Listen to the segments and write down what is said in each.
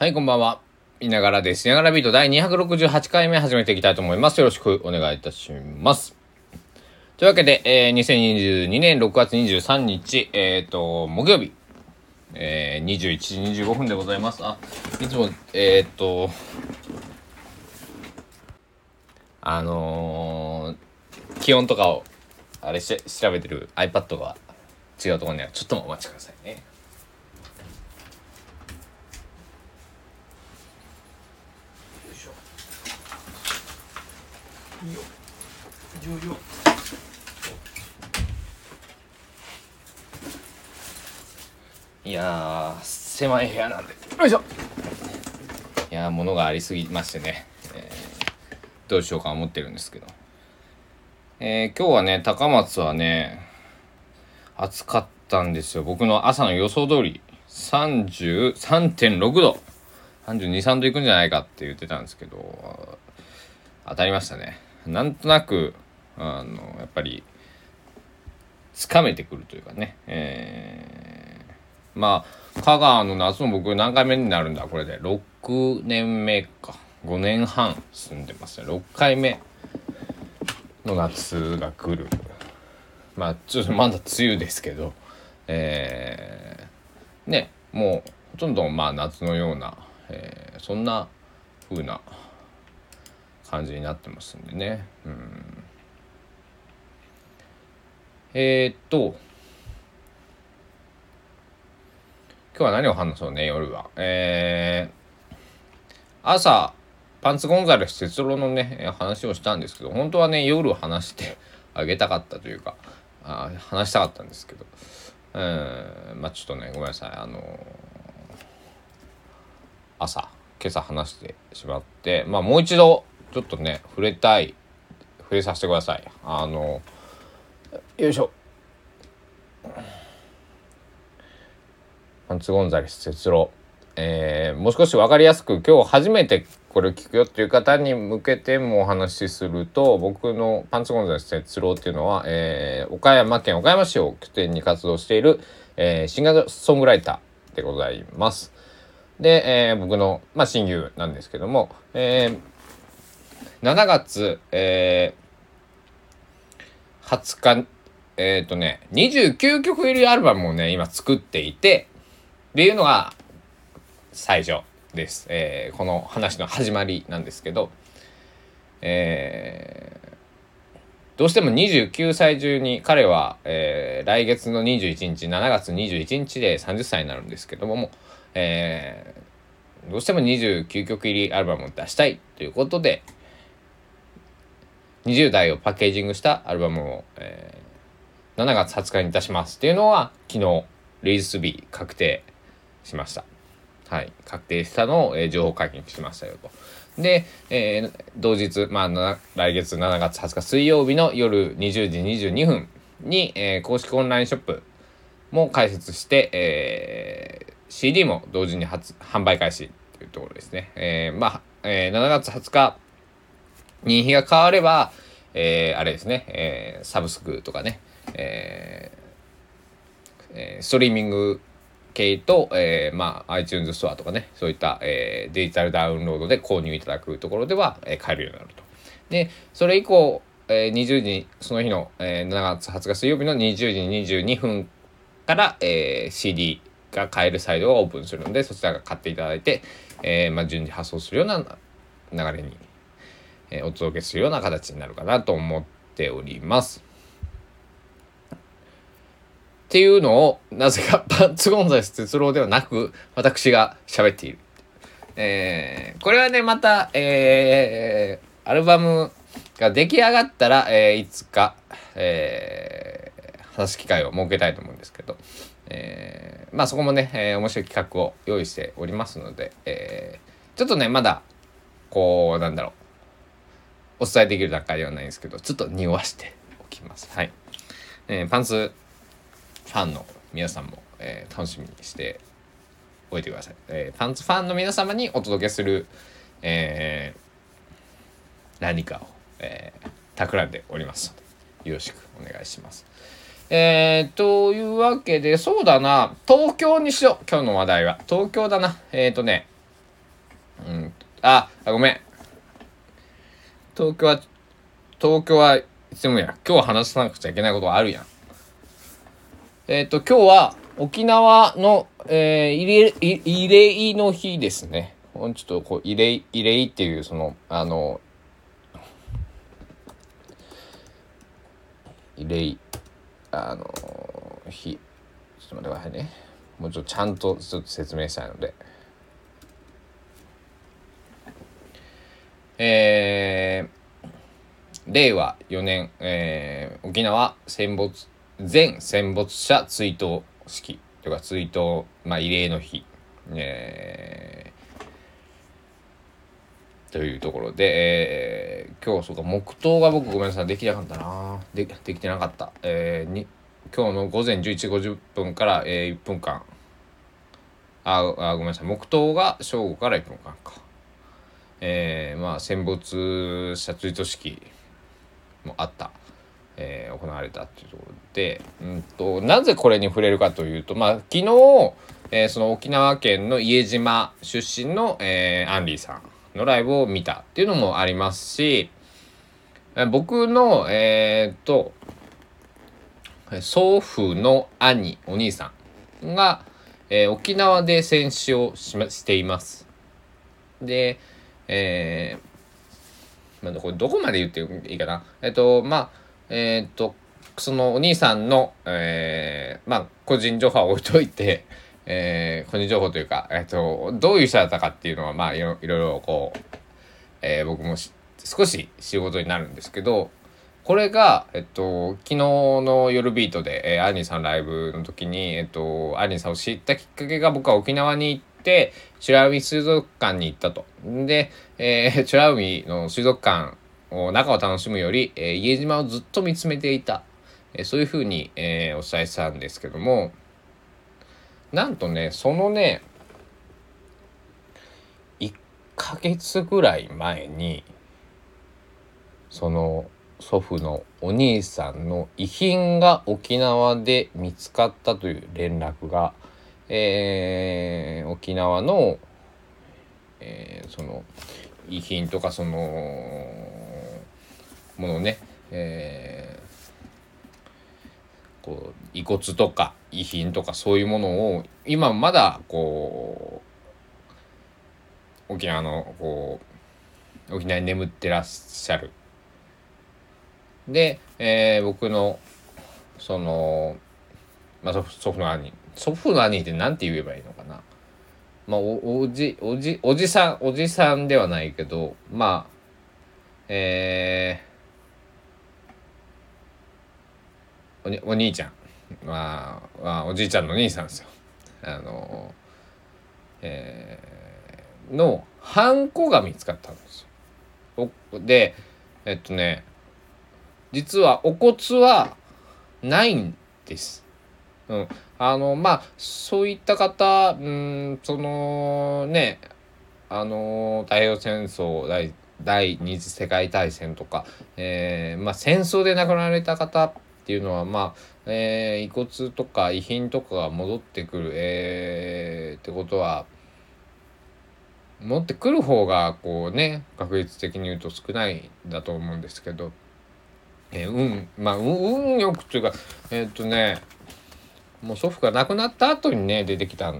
はい、こんばんは。いながらです。いながらビート第268回目始めていきたいと思います。よろしくお願いいたします。というわけで、えー、2022年6月23日、えっ、ー、と、木曜日、えー、21時25分でございます。あ、いつも、えっ、ー、と、あのー、気温とかを、あれして調べてる iPad が違うところにはちょっとお待ちくださいね。いいよ重量いやー狭い部屋なんで。よいしょ。いやー物がありすぎましてね、えー、どうしようか思ってるんですけど。えー、今日はね高松はね暑かったんですよ。僕の朝の予想通り33.6度。323度いくんじゃないかって言ってたんですけど当たりましたねなんとなくあのやっぱりつかめてくるというかね、えー、まあ香川の夏も僕何回目になるんだ？これで。6年目か。5年半住んでますね。6回目の夏が来る。まあちょっとまだ梅雨ですけど。えー、ねもうほとんどまあ夏のような、えー、そんな風な感じになってますんでね。うん、えー、っと今日は何を話そうね夜は。えー、朝パンツゴンザレス哲郎のね話をしたんですけど本当はね夜話して あげたかったというかあ話したかったんですけど、えー、まあちょっとねごめんなさいあのー、朝今朝話してしまってまあもう一度ちょっとね触れたい。触れさせてください。あのよいしょ。パンツゴンザレス哲郎。えー、もう少し分かりやすく今日初めてこれを聞くよっていう方に向けてもお話しすると僕のパンツゴンザレス哲郎っていうのは、えー、岡山県岡山市を拠点に活動している、えー、シンガーソングライターでございます。で、えー、僕の、まあ、親友なんですけども、えー、7月、えー、20日、えっ、ー、とね、29曲入りアルバムをね、今作っていて、っていうのが最初です。えー、この話の始まりなんですけど、えー、どうしても29歳中に彼は、えー、来月の21日7月21日で30歳になるんですけどもも、えー、どうしても29曲入りアルバムを出したいということで20代をパッケージングしたアルバムを、えー、7月20日に出しますっていうのは昨日リリース日確定しました。はい、確定したのを、えー、情報解禁しましたよと。で、えー、同日、まあ、来月7月20日水曜日の夜20時22分に、えー、公式オンラインショップも開設して、えー、CD も同時に発販売開始というところですね。えー、まあ、えー、7月20日に日が変われば、えー、あれですね、えー、サブスクとかね、えーえー、ストリーミング系と、えー、まあ iTunes ストアとかねそういった、えー、デジタルダウンロードで購入いただくところでは、えー、買えるようになると。でそれ以降、えー、20時その日の、えー、7月20日水曜日の20時22分から、えー、CD が買えるサイドがオープンするのでそちらが買っていただいて、えーまあ、順次発送するような流れに、え、お届けするような形になるかなと思っております。っていうのを、なぜか パンツゴンザレス哲郎ではなく、私が喋っている。えー、これはね、また、えー、アルバムが出来上がったら、えー、いつか、えー、話す機会を設けたいと思うんですけど、えー、まあそこもね、えー、面白い企画を用意しておりますので、えー、ちょっとね、まだ、こう、なんだろう、お伝えできる段階ではないんですけど、ちょっと匂わしておきます。はい。えー、パンツファンの皆さんも、えー、楽しみにしておいてください、えー、パンツファンの皆様にお届けする、えー、何かを、えー、企んでおりますのでよろしくお願いします。えー、というわけで、そうだな、東京にしよう、今日の話題は。東京だな。えっ、ー、とね、うんああごめん東京は東京はいつもや。今日話さなくちゃいけないことがあるやん。えっ、と今日は沖縄の、えー、慰霊慰霊の日ですね。ちょっとこう慰霊慰霊っていうそのあの慰霊あの日。ちょっと待ってくださいね。もうちょっとちゃんとちょっと説明したいので。えー、令和4年、えー、沖縄戦没全戦没者追悼式というか追悼、まあ、慰霊の日、えー、というところで、えー、今日そうか黙祷が僕ごめんなさいできなかったな。でできてなかった、えー、に今日の午前11時50分から、えー、1分間。ああごめんなさい。黙祷が正午から1分間か。えー、まあ戦没者追悼式もあった、えー、行われたっていうところで、うんと、なぜこれに触れるかというと、まあ、昨日、えー、その沖縄県の家島出身の、えー、アンリーさんのライブを見たっていうのもありますし僕のえっ、と祖父の兄お兄さんが、えー、沖縄で戦死をし,、ま、しています。で、えー、まあ、これどこまで言っていいかな？えっと、まあ、えー、っと、そのお兄さんの、えー、まあ、個人情報は置いといて、えー、個人情報というか、えっと、どういう人だったかっていうのは、まあ、いろいろこう、えー、僕も少し仕事になるんですけど、これが、えっと、昨日の夜ビートで、えー、アニーさんライブの時に、えっと、アニーさんを知ったきっかけが僕は沖縄に行っ、美ら海水族館に行ったと。で、えー、美ら海の水族館を中を楽しむより、えー、家島をずっと見つめていた。えー、そういうふうに、えー、お伝えしたんですけども、なんとね、そのね、1ヶ月ぐらい前に、その祖父のお兄さんの遺品が沖縄で見つかったという連絡が、えー、沖縄の、えー、その遺品とかそのものね、えー、こう遺骨とか遺品とかそういうものを今まだこう沖縄のこう沖縄に眠ってらっしゃる。で、えー、僕のその、まあ、祖父の兄祖父の兄って何て言えばいいのかな。まあおじおじおじさんおじさんではないけどまあえー、おお兄ちゃん。まあ、まあ、おじいちゃんの兄さんですよ。あのえー、のハンコが見つかったんですよ。でえっとね実はお骨はないんです。うん、あのまあそういった方うんそのねあの太平洋戦争第第二次世界大戦とか、えーまあ、戦争で亡くなられた方っていうのはまあ、えー、遺骨とか遺品とかが戻ってくる、えー、ってことは持ってくる方がこうね確率的に言うと少ないんだと思うんですけど、えー、運まあ運よくというかえー、っとねもう祖父が亡くなった後にね出てきた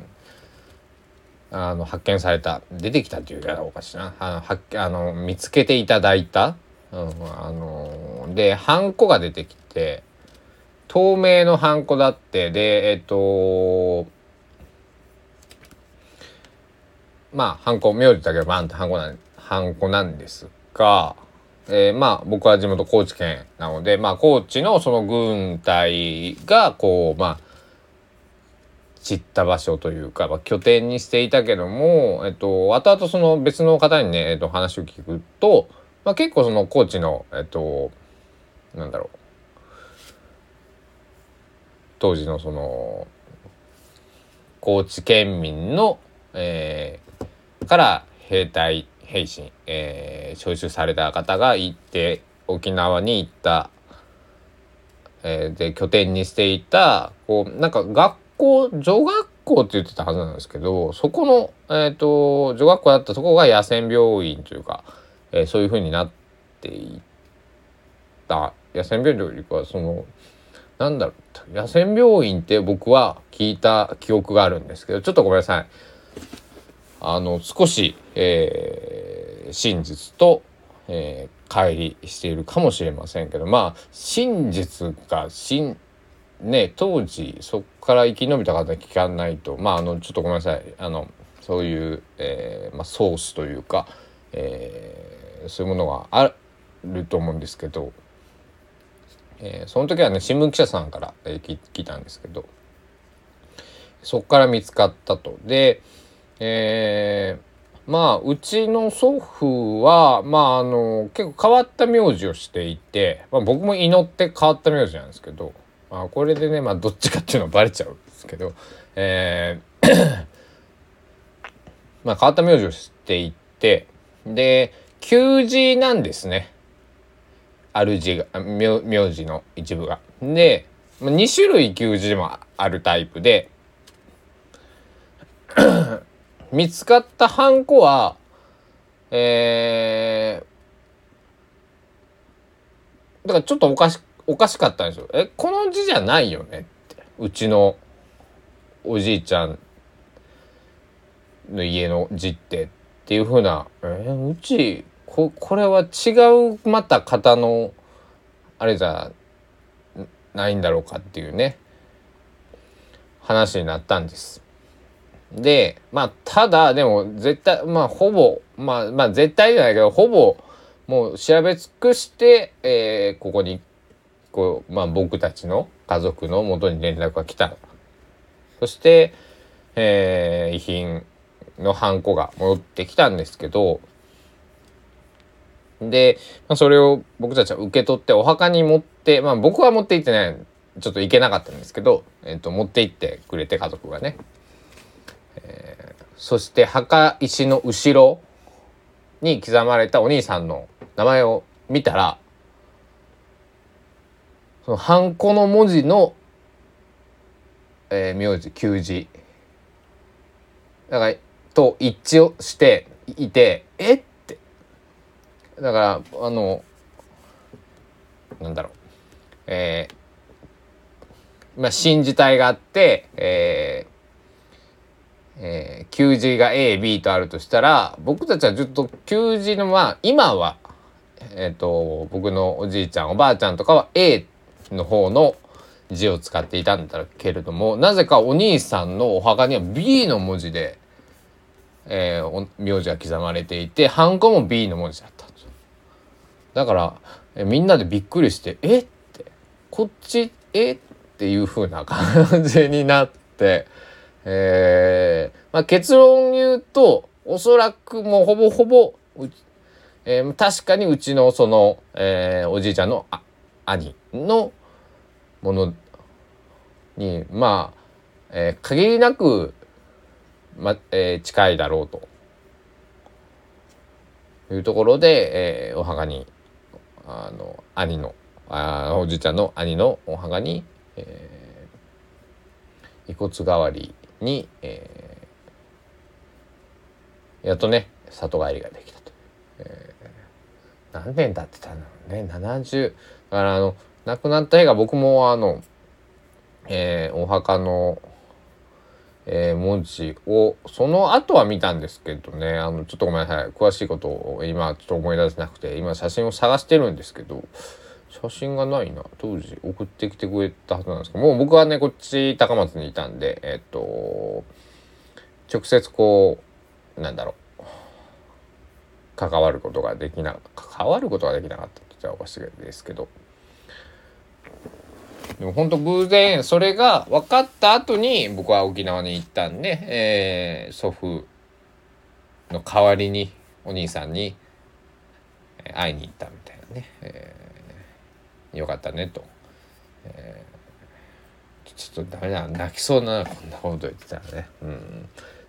あの発見された。出てきたっていうかおかしいな。あの発あの見つけていただいた、うん、あのでハンコが出てきて透明のハンコだってでえっとまあハンコ名字だけバンってハンコなんハンコなんですが、えー、まあ僕は地元高知県なのでまあ高知のその軍隊がこうまあ散った場所というか、まあ、拠点にしていたけども、えっと、後々その別の方にね、えっと、話を聞くと、まあ、結構その高知の、えっと、なんだろう、当時のその、高知県民の、えー、から兵隊、兵士、えー、招集された方が行って、沖縄に行った、えー、で、拠点にしていた、こう、なんか学校女学校って言ってたはずなんですけどそこの、えーと、女学校だったとこが野戦病院というか、えー、そういうふうになっていった。野戦病院というかそのなんだろう野戦病院って僕は聞いた記憶があるんですけどちょっとごめんなさい。あの少し、えー、真実と、えー、乖離しているかもしれませんけどまあ真実が真ね当時そこから生き延びた方聞かないとまああのちょっとごめんなさいあのそういう、えーまあ、ソースというか、えー、そういうものがあると思うんですけど、えー、その時はね新聞記者さんから、えー、聞聞いたんですけどそこから見つかったと。で、えー、まあうちの祖父はまああの結構変わった名字をしていて、まあ、僕も祈って変わった名字なんですけどまあ、これでね、まあ、どっちかっていうのはバレちゃうんですけど、えー まあ、変わった名字をしていってで旧字なんですね主が名名字の一部が。で2種類旧字もあるタイプで 見つかったハンコはえー、だからちょっとおかしくおかしかったんですよ。え、この字じゃないよねって。うちのおじいちゃんの家の字ってっていうふうな、えー、うちこ、これは違うまた方のあれじゃないんだろうかっていうね、話になったんです。で、まあ、ただ、でも、絶対、まあ、ほぼ、まあ、まあ、絶対じゃないけど、ほぼ、もう調べ尽くして、えー、ここにこう、まあ、僕たちの家族のもとに連絡が来た。そして、えー、遺品のハンコが戻ってきたんですけど、で、まあ、それを僕たちは受け取ってお墓に持って、まあ僕は持って行ってね、ちょっと行けなかったんですけど、えっ、ー、と、持って行ってくれて家族がね。えー、そして墓石の後ろに刻まれたお兄さんの名前を見たら、そのハンコの文字の、えー、名字旧字だからと一致をしていてえっ？て。だからあのなんだろう。えー、まあ新字体があってえーえー、旧字が AB とあるとしたら僕たちはずっと旧字のまあ今はえっ、ー、と僕のおじいちゃんおばあちゃんとかは A っの方の字を使っていたんだけれどもなぜかお兄さんのお墓には B の文字で、えー、名字が刻まれていてハンコも B の文字だっただから、えみんなでびっくりして「え？っ?」て「こっち？え？っ?」っていう風な感じになって、えーまあ、結論言うとおそらくもうほぼほぼえー、確かにうちのその、えー、おじいちゃんの兄のものにまあ、えー、限りなく、まえー、近いだろうというところで、えー、お墓にあの兄のあおじいちゃんの兄のお墓に、えー、遺骨代わりに、えー、やっとね里帰りができたと、えー、何年経ってたんだろうね。70だからあの亡くなった日が僕もあの、えー、お墓の、えー、文字をその後は見たんですけどね。あのちょっとごめんなさい。詳しいことを今ちょっと思い出せなくて今写真を探してるんですけど写真がないな。当時送ってきてくれたはずなんですけどもう僕はねこっち高松にいたんでえっと直接こうなんだろう。関わることができな関わることができなかったって言ったらおかしいですけど。でも本当偶然それが分かった後に僕は沖縄に行ったんで、えー、祖父の代わりにお兄さんに会いに行ったみたいなね、えー、よかったねと、えー、ちょっとダメだ泣きそうなこんなこと言ってたらね、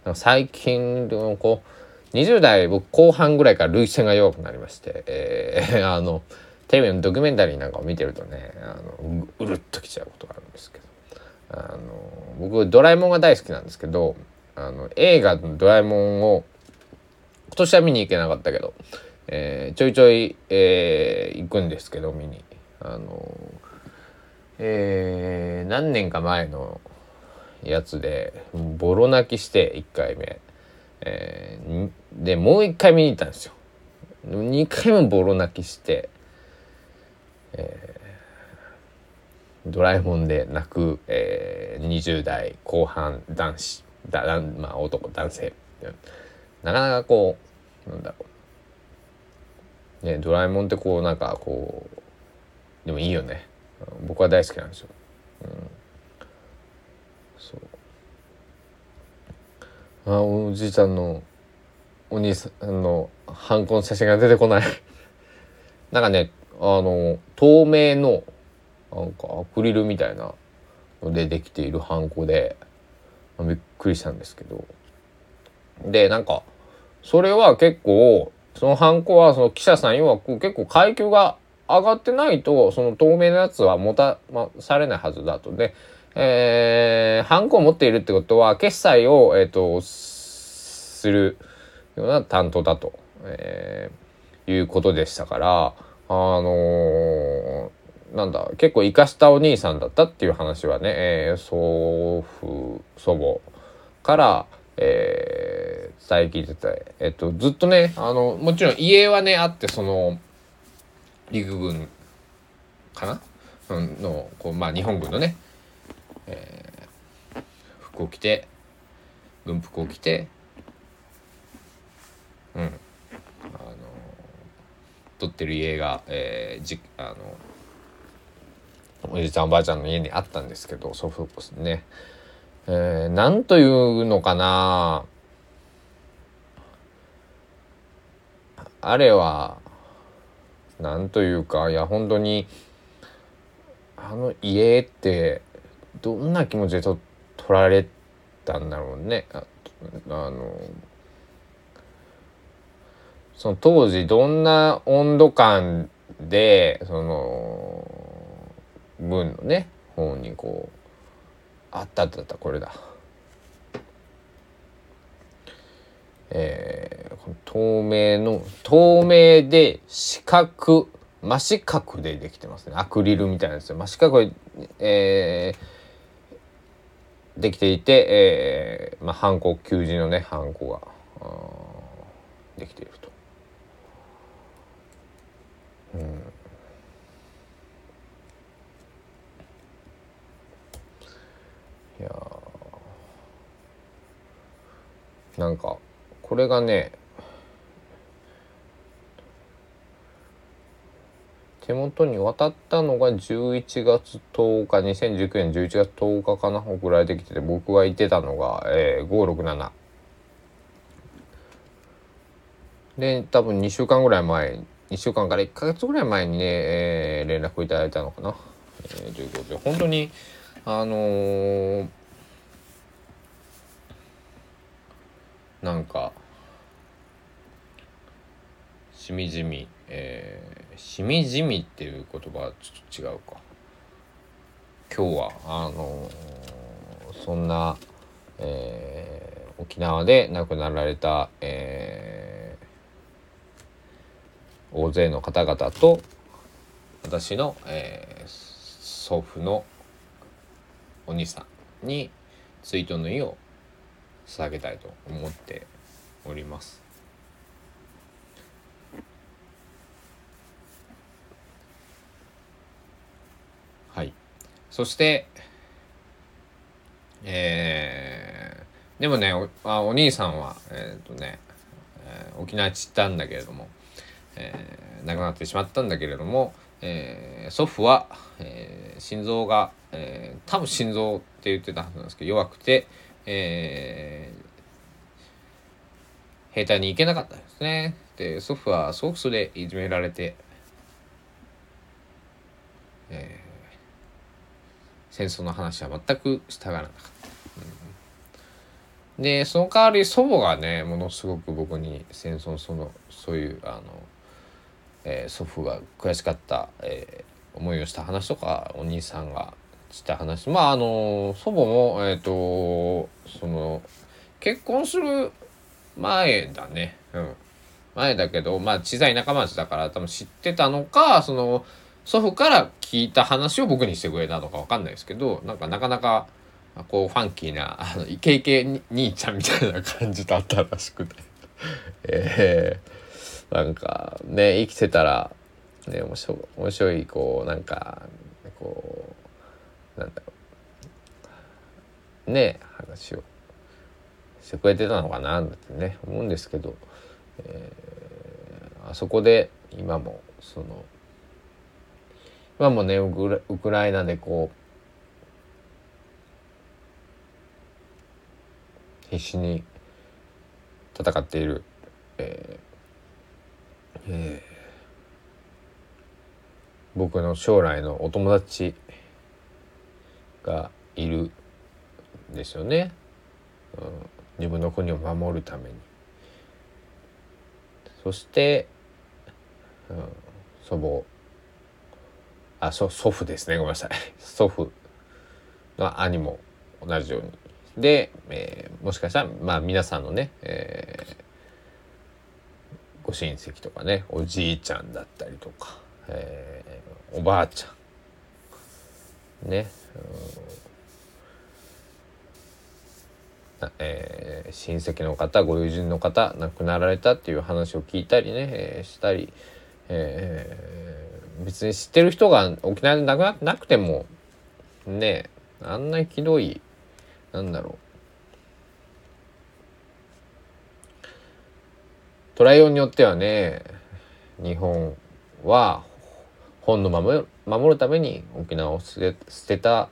うん、最近のこう20代僕後半ぐらいから涙腺が弱くなりまして、えー、あのテレビのドキュメンタリーなんかを見てるとねあのうるっときちゃうことがあるんですけど。あの僕ドラえもんが大好きなんですけどあの映画のドラえもんを今年は見に行けなかったけど、えー、ちょいちょい、えー、行くんですけど見に。あのえー、何年か前のやつでボロ泣きして1回目、えー、でもう1回見に行ったんですよ。2回もボロ泣きして、えー、ドラえもんで泣く、えー、20代後半男子だまあ男男性。なかなかこうなんだろう。ねドラえもんってこうなんかこうでもいいよね。僕は大好きなんですよ、うん、そう。あおじいちゃんのお兄さんのハンコの写真が出てこない。なんかねあの透明のなんかアクリルみたいなのでできているハンコでびっくりしたんですけど。でなんかそれは結構そのハンコはその記者さん曰く結構階級が上がってないとその透明なやつは持た、まされないはずだと。で、えー、ハンコを持っているってことは決済を、えーと、するような担当だと、えー、いうことでしたから。あのー、なんだ結構生かしたお兄さんだったっていう話はね、えー、祖父祖母から、えー、伝え聞いてて、えっと、ずっとねあのもちろん家はねあってその陸軍かな、うん、のこう、まあ、日本軍のね、えー、服を着て軍服を着てうんあの撮ってる家が、えー、じあのおじいちゃんおばあちゃんの家にあったんですけど祖父母ね、えー、なんというのかな。あれはなんというかいや本当にあの家ってどんな気持ちでと取られたんだろうね。あのその当時どんな温度感でその文のね方にこうあったあったあったこれだ。えー、透明の透明で四角真四角でできてますねアクリルみたいなやつで真四角で、えー、できていて、えーまあ、ハンコ求人のねハンコができていると。うん。いやなんかこれがね手元に渡ったのが11月10日2019年11月10日かな送られてきてて僕がいてたのが、えー、567で多分2週間ぐらい前2週間から1か月ぐらい前にね、えー、連絡いただいたのかな、えー、ということで本当にあのー、なんかしみじみ、えー、しみじみっていう言葉はちょっと違うか。今日はあのー、そんな、えー、沖縄で亡くなられた、えー、大勢の方々と私の、えー、祖父のお兄さんに追悼の意を捧げたいと思っております。はいそして、えー、でもねおあお兄さんは、えっ、ー、とね、えー、沖縄散ったんだけれども、えー、亡くなってしまったんだけれども、えー、祖父は、えー、心臓が、えー、多分心臓って言ってたはずなんですけど弱くて、えー、兵隊に行けなかったんですね。で祖父はすごくそれいじめられて、えー戦争の話は全く従わなかった。でその代わり祖母がねものすごく僕に戦争そのそういうあの、えー、祖父が悔しかった、えー、思いをした話とかお兄さんがした話。まああの祖母もえっ、とその結婚する前だね。うん。前だけどまあ小さい田舎町だから多分知ってたのかその祖父から聞いた話を僕にしてくれたのか分かんないですけどなんかなかなかこうファンキーなあのイケイケ兄ちゃんみたいな感じだったらしくて。えー、なんかね生きてたらね面白面白いこうなんかこうなんだろうね話をしてくれてたのかなってね思うんですけど、えー、あそこで今もその今もねウクライナでこう必死に戦っている、えーえ。ー、僕の将来のお友達がいるんですよね、うん、自分の国を守るために。そして、うん、祖母。あ祖祖父ですね。ごめんなさい。祖父の兄も同じように。で、えー、もしかしたらまあ皆さんのね、えー、ご親戚とかねおじいちゃんだったりとか、えー、おばあちゃんね、うんえー、親戚の方ご友人の方亡くなられたっていう話を聞いたりね、えー、したり、えー、別に知ってる人が沖縄で亡くなってなくてもねあんなひどいなんだろうトライオンによってはね日本は本の守る守るために沖縄を捨て捨てた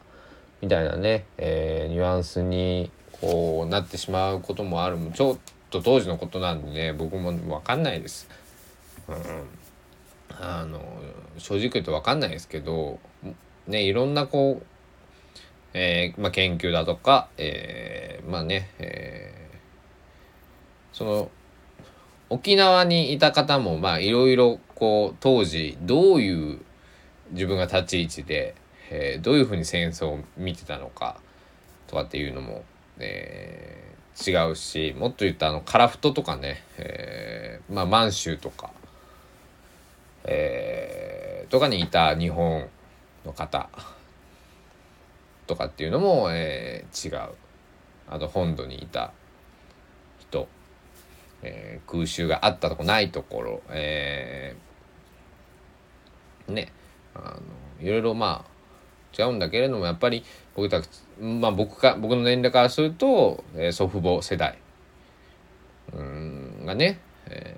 みたいなね、えー、ニュアンスにこうなってしまうこともあるちょっと当時のことなんでね僕も分かんないです。うん、あの正直言うと分かんないですけどねいろんなこうえー、まあ、研究だとか、えー、まあね、えー、その沖縄にいた方もまあいろいろこう当時どういう自分が立ち位置で、えー、どういうふうに戦争を見てたのかとかっていうのも、えー、違うしもっと言うとあのカラフトとかね、えー、まあ満州とか、えー、とかにいた日本の方とかっていうのも、えー、違う。あと本土にいた、えー、空襲があったとこないところ、えー、ねあのいろいろまあ違うんだけれどもやっぱり僕たちまあ僕か僕の年齢からすると、えー、祖父母世代うんがね、え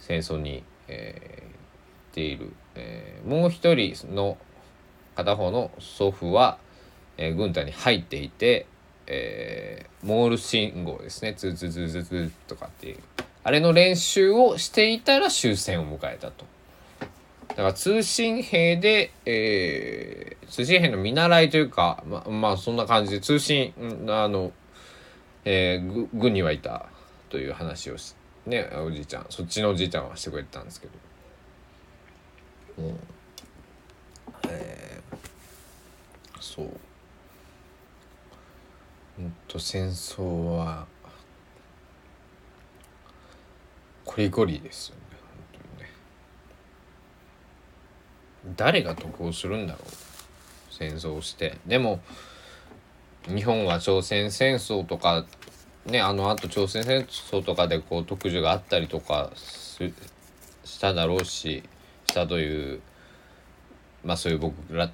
ー、戦争に、えー、行っている、えー、もう一人の片方の祖父は、えー、軍隊に入っていて、えー、モール信号ですねズズズズズとかっていうあれの練習をしていたら終戦を迎えたと。だから通信兵で、えー、通信兵の見習いというかままあそんな感じで通信あの、えー、軍にはいたという話をしねおじいちゃんそっちのおじいちゃんはしてくれてたんですけど。うんえー、そううんと戦争はこりごりですよね。本当にね。誰が得をするんだろう。戦争をして。でも日本は朝鮮戦争とかねあのあと朝鮮戦争とかでこう特需があったりとかしただろうししたというまあそういう僕ら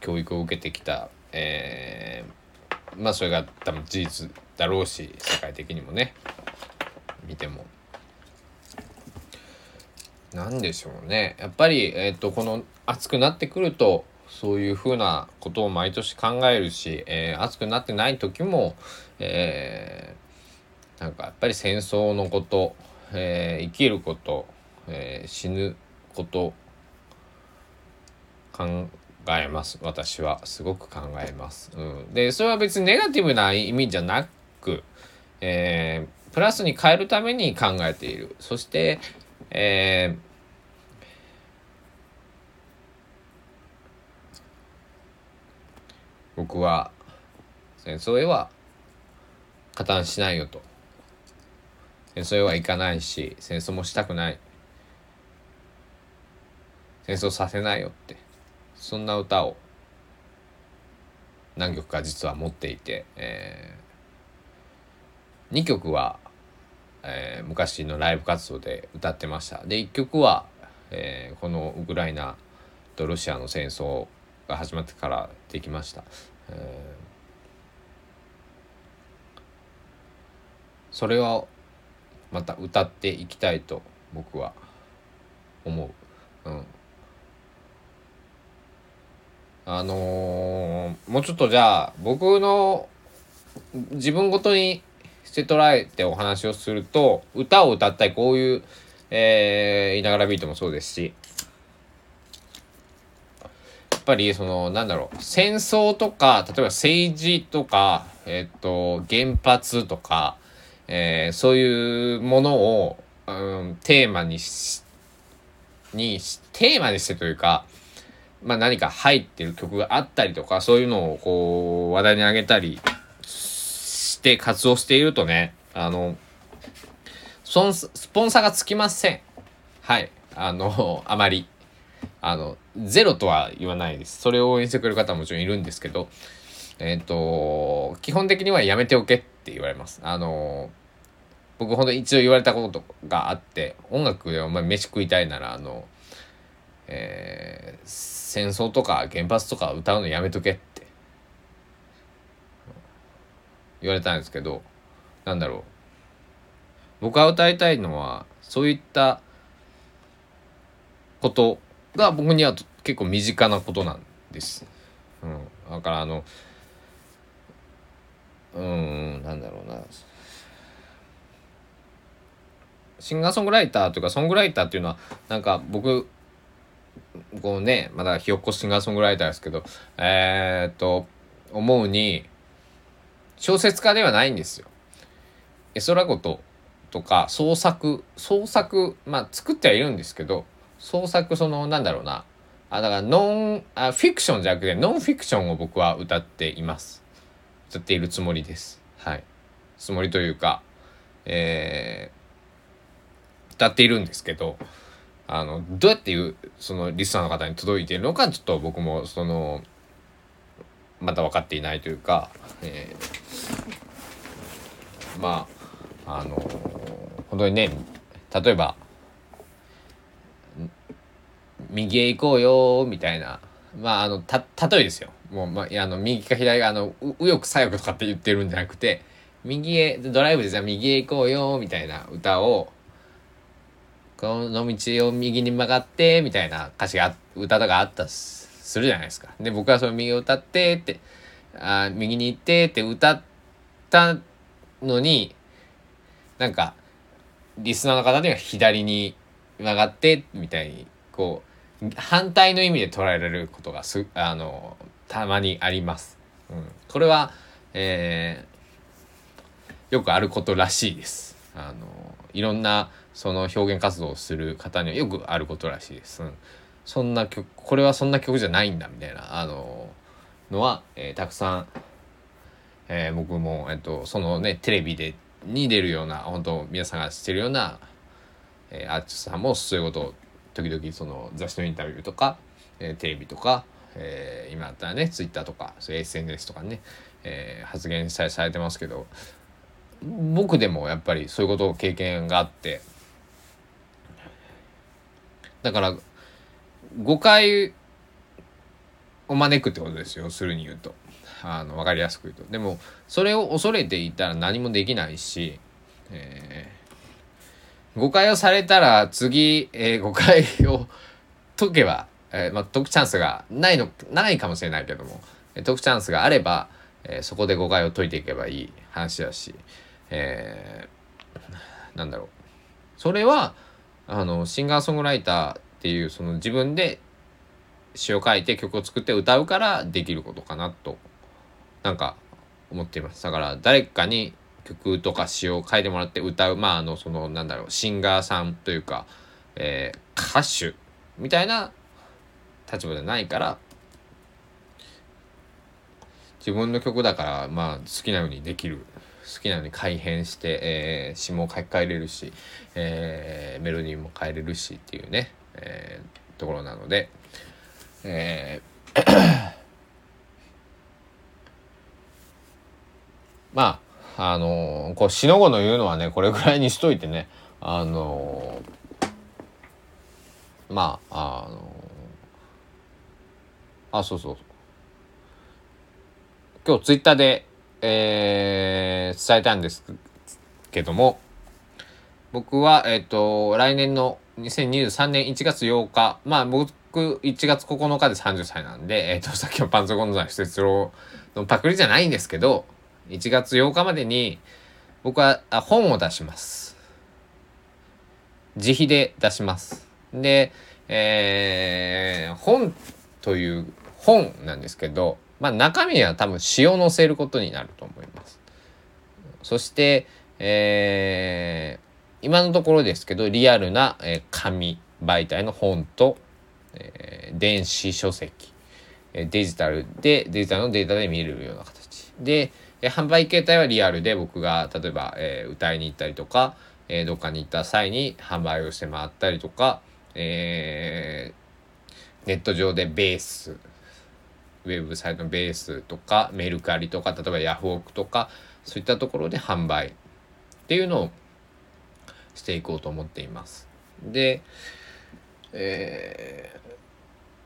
教育を受けてきた、えー、まあそれが多分事実だろうし世界的にもね見ても。何でしょうねやっぱり、えーと、この暑くなってくるとそういうふうなことを毎年考えるし、えー、暑くなってない時も、えー、なんかやっぱり戦争のこと、えー、生きること、えー、死ぬこと考えます。私はすごく考えます。うん、でそれは別にネガティブな意味じゃなく、えー、プラスに変えるために考えている。そして、えー、僕は戦争へは加担しないよと。戦争へは行かないし戦争もしたくない。戦争させないよって。そんな歌を何曲か実は持っていて、えー、2曲は、えー、昔のライブ活動で歌ってました。で1曲は、えー、このウクライナとロシアの戦争が始まってからできました、えー、それをまた歌っていきたいと僕は思う。うん。あのー、もうちょっとじゃあ僕の自分ごとにして捉えてお話をすると歌を歌ったりこういう、えー、いながらビートもそうですしやっぱりそのなんだろう戦争とか例えば政治とかえっ、と原発とか、えー、そういうものを、うん、テーマにしにテーマにしてというかまあ、何か入ってる曲があったりとかそういうのをこう話題に上げたりして活動しているとねあのスポンサーがつきません。はい。あのあまり。あのゼロとは言わないです。それを応援してくれる方ももちろんいるんですけどえっ、ー、と基本的にはやめておけって言われます。あの僕ほんと一度言われたことがあって音楽でお前飯食いたいならあのえー、戦争とか原発とか歌うのやめとけって。言われたんですけどなんだろう。僕が歌いたいのはそういったことが僕には結構身近なことなんです。うん、だからあのうんなんだろうな。シンガーソングライターというかソングライターっていうのはなんか僕こうねまだひよっこシンガーソングライターですけどえー、っと思うに小説家ではないんですよ。絵空事とか創作創作まあ作ってはいるんですけど創作そのなんだろうな。あだからノンあフィクションじゃなくてノンフィクションを僕は歌っています。歌っているつもりです。はい。つもりというかえー、歌っているんですけどあのどうやっていうそのリスナーの方に届いているのかちょっと僕もそのまだ分かっていないというか、えー、まああの本当にね例えば「右へ行こうよ」みたいなまああのた例えですよ。もう、まあ、あの右か左あの右翼左翼とかって言ってるんじゃなくて右へドライブでじゃ右へ行こうよみたいな歌をこの道を右に曲がってみたいな歌詞が歌とかあったするじゃないですか。で僕はその右を歌ってってあ右に行ってって歌ったのになんかリスナーの方には左に曲がってみたいにこう反対の意味で捉えられることがすあのたまにあります。うん、これは、えー、よくあることらしいです。あのいろんなその表現活動をする方にはよくあることらしいです。うん、そんな曲これはそんな曲じゃないんだみたいなあののは、えー、たくさん、えー、僕も、えっと、そのねテレビでに出るような本当皆さんが知ってるような、えー、アーティストさんもそういうことを時々その雑誌のインタビューとか、えー、テレビとか、えー、今だったらねツイッターとかそういう SNS とかね、えー、発言されてますけど僕でもやっぱりそういうことを経験があってだから誤解を招くってことですよ。するに言うと。あの分かりやすく言うと。でもそれを恐れていたら何もできないし、えー、誤解をされたら次、えー、誤解を解けば、えーまあ、解くチャンスがないのないかもしれないけども解くチャンスがあれば、え、そこで誤解を解いていけばいい話だし、えー、なんだろう。それはあのシンガーソングライターっていうその自分で詩を書いて曲を作って歌うからできることかなとなんか思っています。だから誰かに曲とか詩を書いてもらって歌うまああのそのなんだろうシンガーさんというか、えー、歌手みたいな立場じゃないから自分の曲だからまあ好きなようにできる。好きなように改変して、えー、詞も書き換えれるし、えー、メロディーも変えれるしっていうね、えー、ところなので、えー まああのー、こうしのごの言うのはねこれぐらいにしといてねあのー、まああのー、あそうそう。今日ツイッターで、えー、伝えたんですけども僕はえっ、と来年の2023年1月8日まあ僕1月9日で30歳なんで、えっ、と さっきのパンツゴンザの施設のパクリじゃないんですけど1月8日までに僕はあ本を出します。自費で出します。で、えー、本という本なんですけど、まあ中身は多分詩を載せることになると思います。そして、えー、今のところですけど、リアルな、えー、紙媒体の本と、えー、電子書籍、デジタルで、デジタルのデータで見れるような形。で、え販売形態はリアルで僕が例えば、えー、歌いに行ったりとか、えー、どっかに行った際に販売をして回ったりとか、えー、ネット上でベースウェブサイトのベースとかメルカリとか例えばヤフオクとかそういったところで販売っていうのをしていこうと思っています。で、え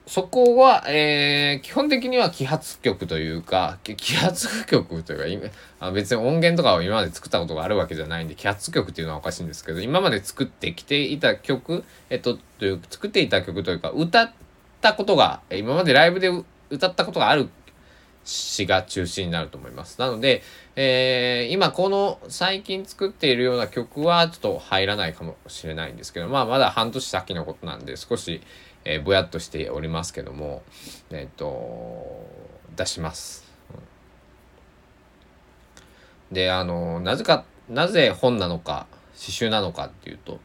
ー、そこは、えー、基本的には揮発曲というか、揮発曲というか、あ別に音源とかを今まで作ったことがあるわけじゃないんで、揮発曲っていうのはおかしいんですけど、今まで作ってきていた曲、えっと、という作っていた曲というか、歌ったことが、今までライブで歌ったことがある詩が中心になると思います。なので、えー、今この最近作っているような曲はちょっと入らないかもしれないんですけど、まあまだ半年先のことなんで少し、えー、ぼやっとしておりますけども、えっ、ー、と、出します。で、あの、なぜか、なぜ本なのか、詩集なのかっていうと、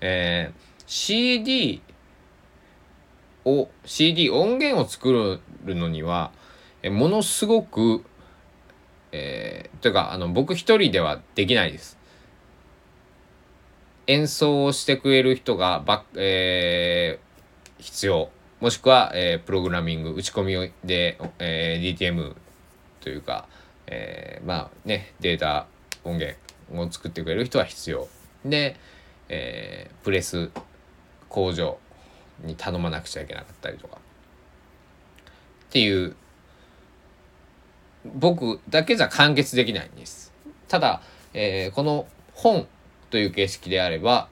えー、CD を、CD 音源を作るのには、えものすごく、えー、というか、あの、僕一人ではできないです。演奏をしてくれる人がば、え必要。もしくは、えー、プログラミング打ち込みで、えー、DTM というか、えー、まあねデータ音源を作ってくれる人は必要。で、えー、プレス工場。に頼まなくちゃいけなかったりとか。っていう僕だけじゃ完結できないんです。ただ、えー、この本という形式であれば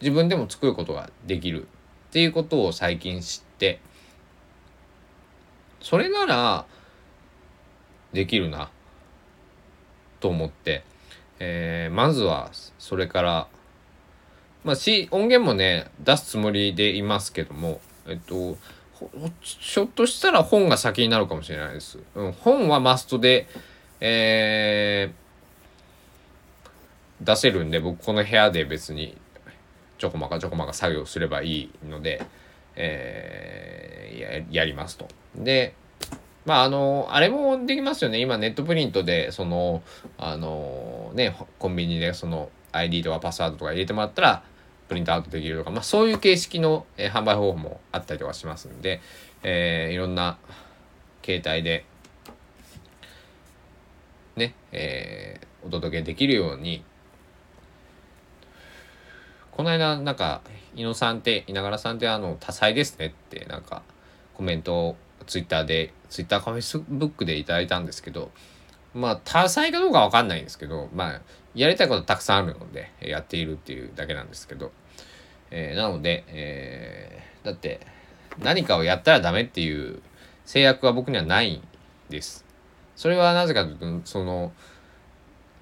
自分でも作ることができる。っていうことを最近知って。それならできるな。と思って、えー、まずはそれからまあ、し音源もね出すつもりでいますけどもえっとひょっとしたら本が先になるかもしれないです。うん、本はマストで、えー、出せるんで僕この部屋で別にちょこまかちょこまか作業すればいいので、えー、ややりますと。で、まあ、あの、あれもできますよね。今、ネットプリントで、その、あの、ね、コンビニで、その、ID とかパスワードとか入れてもらったら、プリントアウトできるとか、まあ、そういう形式の、えー、販売方法もあったりとかしますんで、えー、いろんな携帯で、ね、えー、お届けできるように、この間なんか伊野さんって稲柄さんってあの多彩ですねってなんかコメントをツイッターでツイッターかフェイスブックでいただいたんですけどまあ多彩かどうかわかんないんですけどまあやりたいことたくさんあるのでやっているっていうだけなんですけど、えー、なので、えー、だって何かをやったらダメっていう制約は僕にはないんです。それはなぜかというとその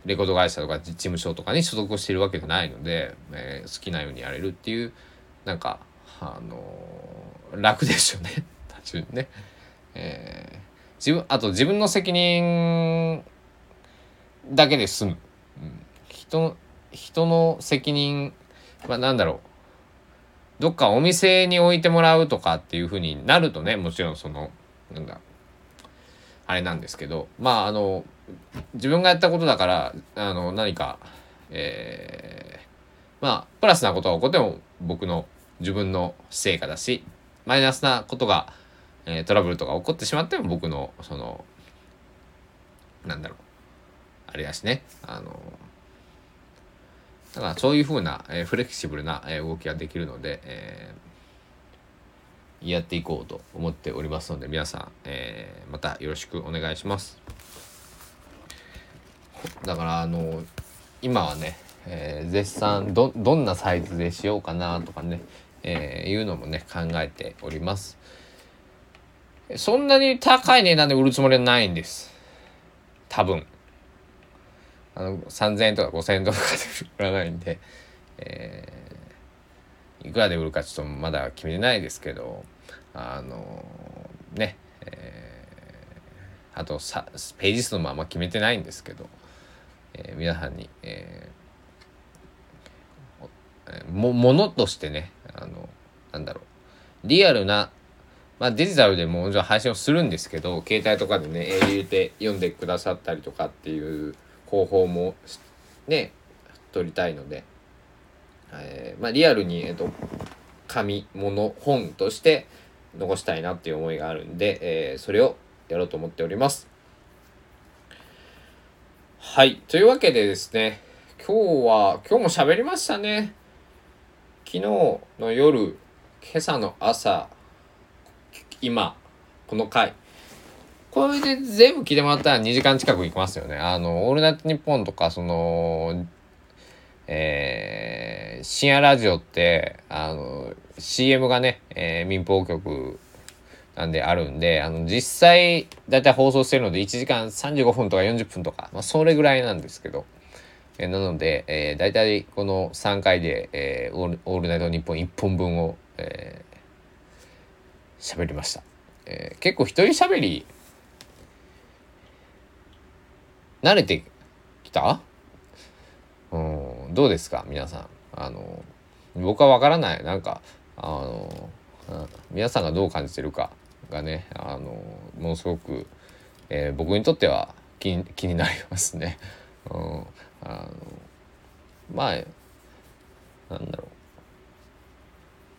レコード会社とか事務所とかに所属しているわけじゃないので、えー、好きなようにやれるっていうなんかあのー、楽ですよね 単純にね。えー、自分あと自分の責任だけで済む、人人の責任は何だろう。どっかお店に置いてもらうとかっていうふうになるとねもちろんそのなんだあれなんですけど。まああの自分がやったことだからあの何かえー、まあプラスなことが起こっても僕の自分の成果だしマイナスなことが、えー、トラブルとか起こってしまっても僕のそのなんだろうあれだしね。あのだからそういうふうな、えー、フレキシブルな、えー、動きができるので、えー、やっていこうと思っておりますので皆さん、えー、またよろしくお願いします。だからあの今はね、えー、絶賛どどんなサイズでしようかなとかね、えー、いうのもね考えております。そんなに高い値段で売るつもりはないんです。多分。あの3000円とか5000円とかで売らないんで、えー、いくらで売るかちょっとまだ決めてないですけどあのー、ね、えー、あとさページ数もあんま決めてないんですけど、えー、皆さんに、えー、もものとしてねあのなんだろうリアルなまあ、デジタルでももちろん配信をするんですけど携帯とかでね入れて読んでくださったりとかっていう方法もね取りたいので、えー、まあ、リアルに、えっと、紙物本として残したいなっていう思いがあるんで、えー、それをやろうと思っております。はい。というわけでですね、今日は、今日も喋りましたね。昨日の夜、今朝の朝、今、この回、これで全部聞いてもらったら2時間近くいきますよね。あの、オールナイトニッポンとか、その、えー、深夜ラジオって、あの、CM がね、えー、民放局なんであるんで、あの、実際、だいたい放送してるので1時間35分とか40分とか、まあ、それぐらいなんですけど、えー、なので、えー、だいたいこの3回で、えー、オールオールナイトニッポン1本分を、えー、喋りました。えー、結構一人喋り慣れてきた？うんどうですか？皆さん。あの僕は分からない。なんかあの、うん、皆さんがどう感じてるか？がねあのものすごく、えー、僕にとっては気気になりますね。うん、あのまあなんだろう。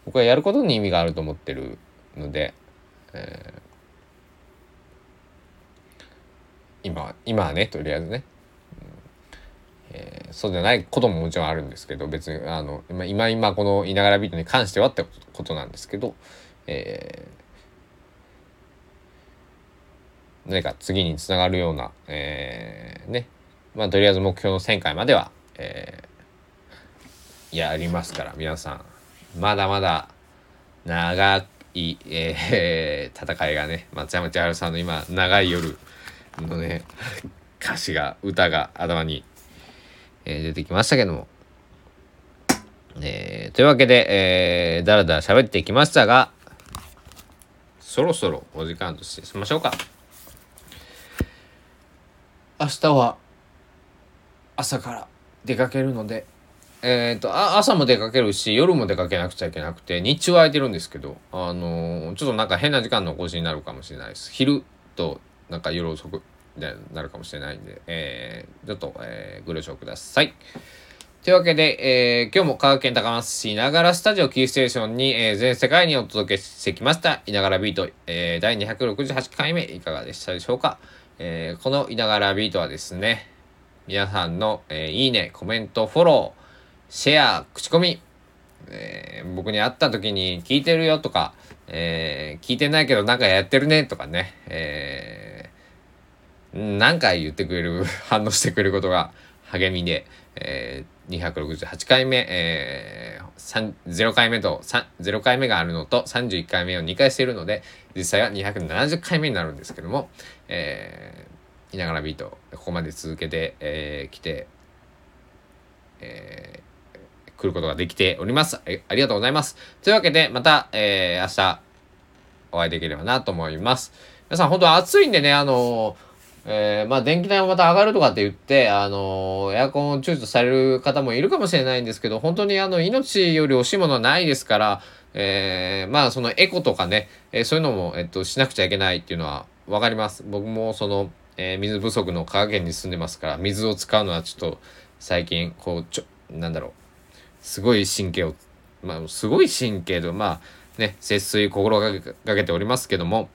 僕はやることに意味があると思ってるので、えー今今はねとりあえずね、うん。えー、そうじゃないことももちろんあるんですけど別にあの今今この「いながらビート」に関してはってことなんですけど、えー、何か次につながるような、えー、ね。まあとりあえず目標の1,000回までは、えー、やりますから皆さん。まだまだ長い、えー、戦いがね松山千春さんの今長い夜のね、歌詞が、歌が頭に、えー、出てきましたけども。えー、というわけで、えー、だらだら喋ってきましたが、そろそろお時間としてしましょうか。明日は朝から出かけるので、えっ、ー、とあ、朝も出かけるし、夜も出かけなくちゃいけなくて、日中は空いてるんですけど、あのー、ちょっとなんか変な時間の更新になるかもしれないです。昼となんか夜遅くになるかもしれないんで、えー、ちょっと、えー、ご了承ください。というわけで、えー、今日も香川県高松市ながらスタジオキーステーションに、えー、全世界にお届けしてきました、いながらビート、えー、第268回目いかがでしたでしょうか？えー、このいながらビートはですね、皆さんの、えー、いいね、コメント、フォロー、シェア、口コミ、えー、僕に会った時に聞いてるよとか、えー、聞いてないけどなんかやってるねとかね、えー何回言ってくれる、反応してくれることが励みで、えー、268回目、えー、0回目と、0回目があるのと31回目を2回しているので、実際は270回目になるんですけども、えー、いながらビート、ここまで続けてき、えー、て、えー、来ることができております。ありがとうございます。というわけで、また、えー、明日、お会いできればなと思います。皆さん、本当暑いんでね、あのーえー、まあ電気代もまた上がるとかって言って、あのー、エアコンを躊躇される方もいるかもしれないんですけど、本当にあの、命より惜しいものはないですから、えー、まあそのエコとかね、えー、そういうのも、えっと、しなくちゃいけないっていうのは、わかります僕もその、えー水不足の香川県に住んでますから水を使うのはちょっと最近こうちょなんだろうすごい神経をまあすごい神経とまあね節水心がけがけておりますけども、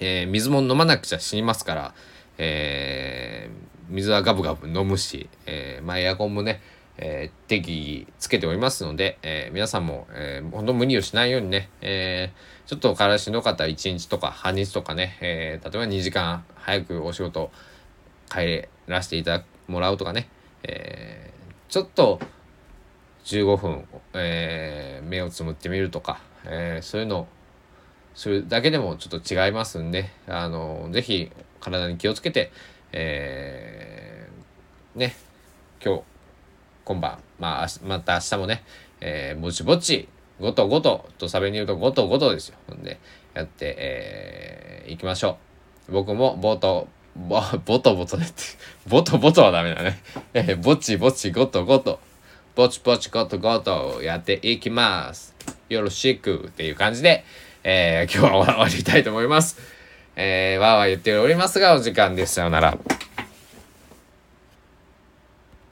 えー水も飲まなくちゃ死にますから、えー水はガブガブ飲むし、えーまあ、エアコンもね、えー適宜つけておりますので、えー皆さんも、えー、本当無理をしないようにね、えーちょっと体しんどかったら1日とか半日とかね、えー例えば2時間早くお仕事帰らせていただくもらうとかね、えーちょっと15分、えー目をつむってみるとか、えーそういうのをするだけでもちょっと違いますんで、あのぜひ体に気をつけて、えーね、今日、今晩、まあ、また明日もね、えーぼちぼち、ごとごと、とサベに言うとごとごとですよ。んで、やって、えー、いきましょう。僕もボト、ボボトボトでって、ボトボトはダメだね。えーぼちぼちごとごと、ぼちぼちごとごとやっていきます。よろしくっていう感じで、えー今日は終わりたいと思います。えー、わーわー言っておりますが、お時間です。さようなら。